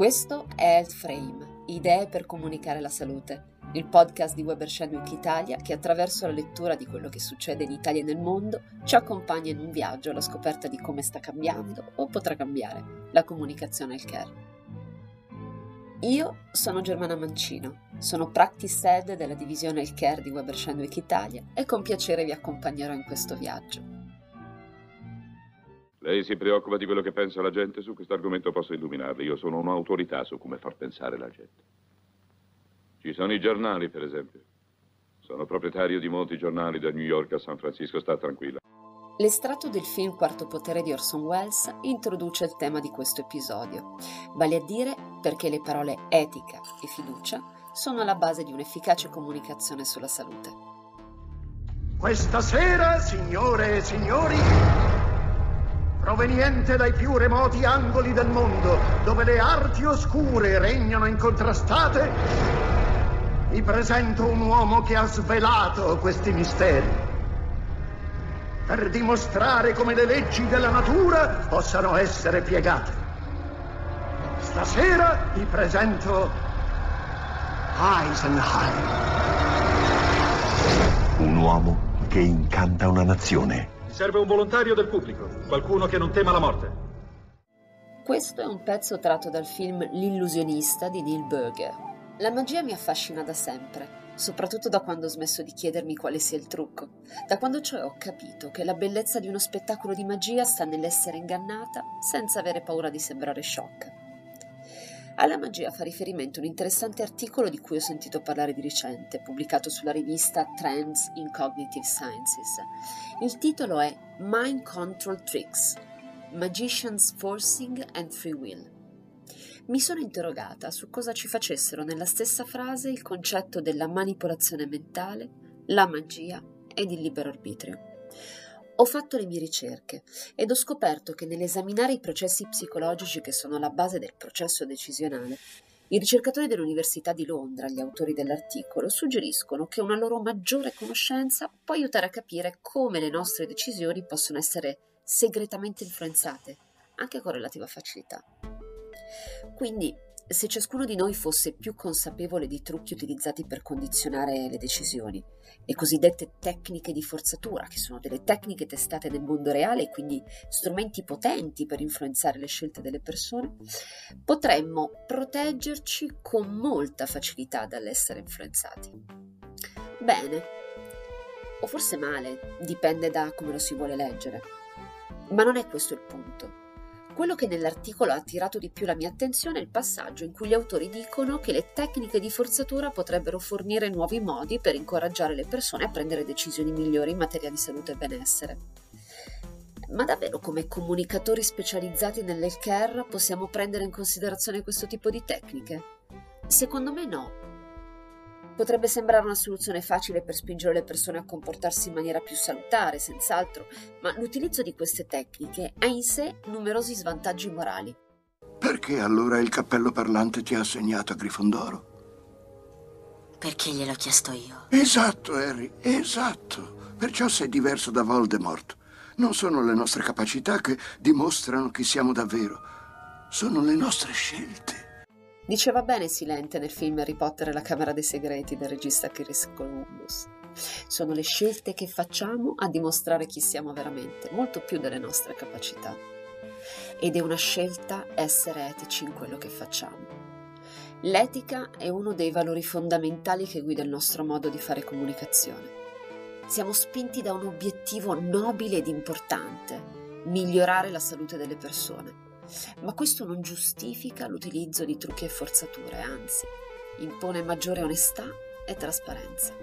Questo è Health Frame, idee per comunicare la salute, il podcast di Weber Shandwick Italia che attraverso la lettura di quello che succede in Italia e nel mondo ci accompagna in un viaggio alla scoperta di come sta cambiando o potrà cambiare la comunicazione healthcare. Io sono Germana Mancino, sono Practice Head della divisione Healthcare di Weber Shandwick Italia e con piacere vi accompagnerò in questo viaggio. Lei si preoccupa di quello che pensa la gente? Su questo argomento posso illuminarli. Io sono un'autorità su come far pensare la gente. Ci sono i giornali, per esempio. Sono proprietario di molti giornali da New York a San Francisco, sta tranquilla. L'estratto del film Quarto potere di Orson Welles introduce il tema di questo episodio, vale a dire perché le parole etica e fiducia sono alla base di un'efficace comunicazione sulla salute. Questa sera, signore e signori, proveniente dai più remoti angoli del mondo, dove le arti oscure regnano incontrastate, vi presento un uomo che ha svelato questi misteri per dimostrare come le leggi della natura possano essere piegate. Stasera vi presento Eisenheim. Un uomo che incanta una nazione. Serve un volontario del pubblico, qualcuno che non tema la morte. Questo è un pezzo tratto dal film L'illusionista di Neil Berger. La magia mi affascina da sempre soprattutto da quando ho smesso di chiedermi quale sia il trucco, da quando cioè ho capito che la bellezza di uno spettacolo di magia sta nell'essere ingannata senza avere paura di sembrare sciocca. Alla magia fa riferimento un interessante articolo di cui ho sentito parlare di recente, pubblicato sulla rivista Trends in Cognitive Sciences. Il titolo è Mind Control Tricks, Magician's Forcing and Free Will mi sono interrogata su cosa ci facessero nella stessa frase il concetto della manipolazione mentale, la magia ed il libero arbitrio. Ho fatto le mie ricerche ed ho scoperto che nell'esaminare i processi psicologici che sono alla base del processo decisionale, i ricercatori dell'Università di Londra, gli autori dell'articolo, suggeriscono che una loro maggiore conoscenza può aiutare a capire come le nostre decisioni possono essere segretamente influenzate, anche con relativa facilità. Quindi, se ciascuno di noi fosse più consapevole dei trucchi utilizzati per condizionare le decisioni, le cosiddette tecniche di forzatura, che sono delle tecniche testate nel mondo reale e quindi strumenti potenti per influenzare le scelte delle persone, potremmo proteggerci con molta facilità dall'essere influenzati. Bene, o forse male, dipende da come lo si vuole leggere. Ma non è questo il punto. Quello che nell'articolo ha attirato di più la mia attenzione è il passaggio in cui gli autori dicono che le tecniche di forzatura potrebbero fornire nuovi modi per incoraggiare le persone a prendere decisioni migliori in materia di salute e benessere. Ma davvero come comunicatori specializzati nell'healthcare possiamo prendere in considerazione questo tipo di tecniche? Secondo me no, Potrebbe sembrare una soluzione facile per spingere le persone a comportarsi in maniera più salutare, senz'altro, ma l'utilizzo di queste tecniche ha in sé numerosi svantaggi morali. Perché allora il cappello parlante ti ha assegnato a Grifondoro? Perché gliel'ho chiesto io. Esatto, Harry, esatto. Perciò sei diverso da Voldemort. Non sono le nostre capacità che dimostrano chi siamo davvero. Sono le nostre scelte. Diceva bene Silente nel film Harry Potter e la Camera dei Segreti del regista Chris Columbus. Sono le scelte che facciamo a dimostrare chi siamo veramente, molto più delle nostre capacità. Ed è una scelta essere etici in quello che facciamo. L'etica è uno dei valori fondamentali che guida il nostro modo di fare comunicazione. Siamo spinti da un obiettivo nobile ed importante, migliorare la salute delle persone ma questo non giustifica l'utilizzo di trucchi e forzature, anzi, impone maggiore onestà e trasparenza.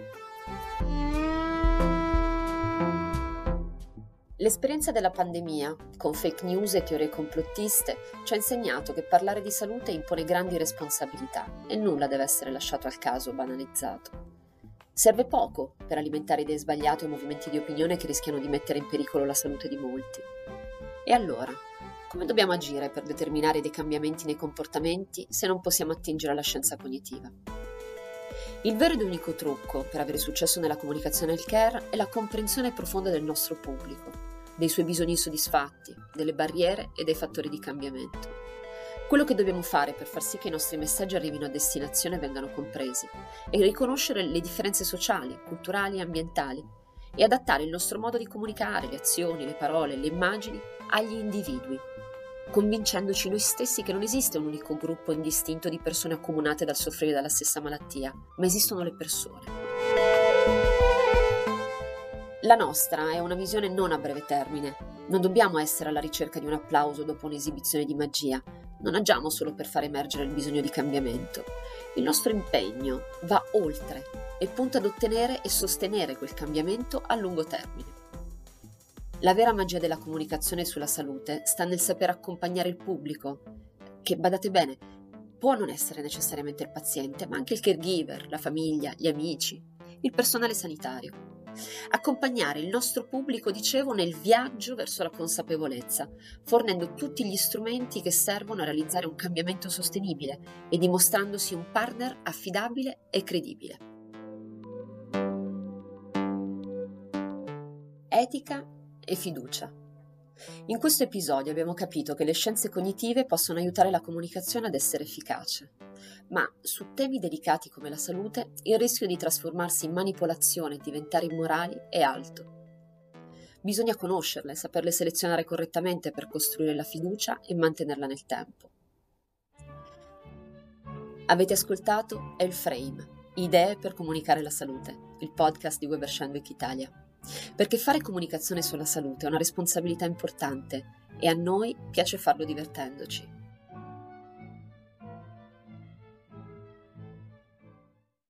L'esperienza della pandemia, con fake news e teorie complottiste, ci ha insegnato che parlare di salute impone grandi responsabilità e nulla deve essere lasciato al caso banalizzato. Serve poco per alimentare idee sbagliate o movimenti di opinione che rischiano di mettere in pericolo la salute di molti. E allora, come dobbiamo agire per determinare dei cambiamenti nei comportamenti se non possiamo attingere alla scienza cognitiva? Il vero ed unico trucco per avere successo nella comunicazione healthcare è la comprensione profonda del nostro pubblico, dei suoi bisogni insoddisfatti, delle barriere e dei fattori di cambiamento. Quello che dobbiamo fare per far sì che i nostri messaggi arrivino a destinazione e vengano compresi è riconoscere le differenze sociali, culturali e ambientali e adattare il nostro modo di comunicare, le azioni, le parole, le immagini agli individui, convincendoci noi stessi che non esiste un unico gruppo indistinto di persone accomunate dal soffrire dalla stessa malattia, ma esistono le persone. La nostra è una visione non a breve termine. Non dobbiamo essere alla ricerca di un applauso dopo un'esibizione di magia. Non agiamo solo per far emergere il bisogno di cambiamento. Il nostro impegno va oltre e punta ad ottenere e sostenere quel cambiamento a lungo termine. La vera magia della comunicazione sulla salute sta nel saper accompagnare il pubblico, che, badate bene, può non essere necessariamente il paziente, ma anche il caregiver, la famiglia, gli amici, il personale sanitario. Accompagnare il nostro pubblico, dicevo, nel viaggio verso la consapevolezza, fornendo tutti gli strumenti che servono a realizzare un cambiamento sostenibile e dimostrandosi un partner affidabile e credibile. Etica e fiducia. In questo episodio abbiamo capito che le scienze cognitive possono aiutare la comunicazione ad essere efficace, ma su temi delicati come la salute il rischio di trasformarsi in manipolazione e diventare immorali è alto. Bisogna conoscerle, saperle selezionare correttamente per costruire la fiducia e mantenerla nel tempo. Avete ascoltato El Frame, Idee per comunicare la salute, il podcast di Weber Shandwick Italia. Perché fare comunicazione sulla salute è una responsabilità importante e a noi piace farlo divertendoci.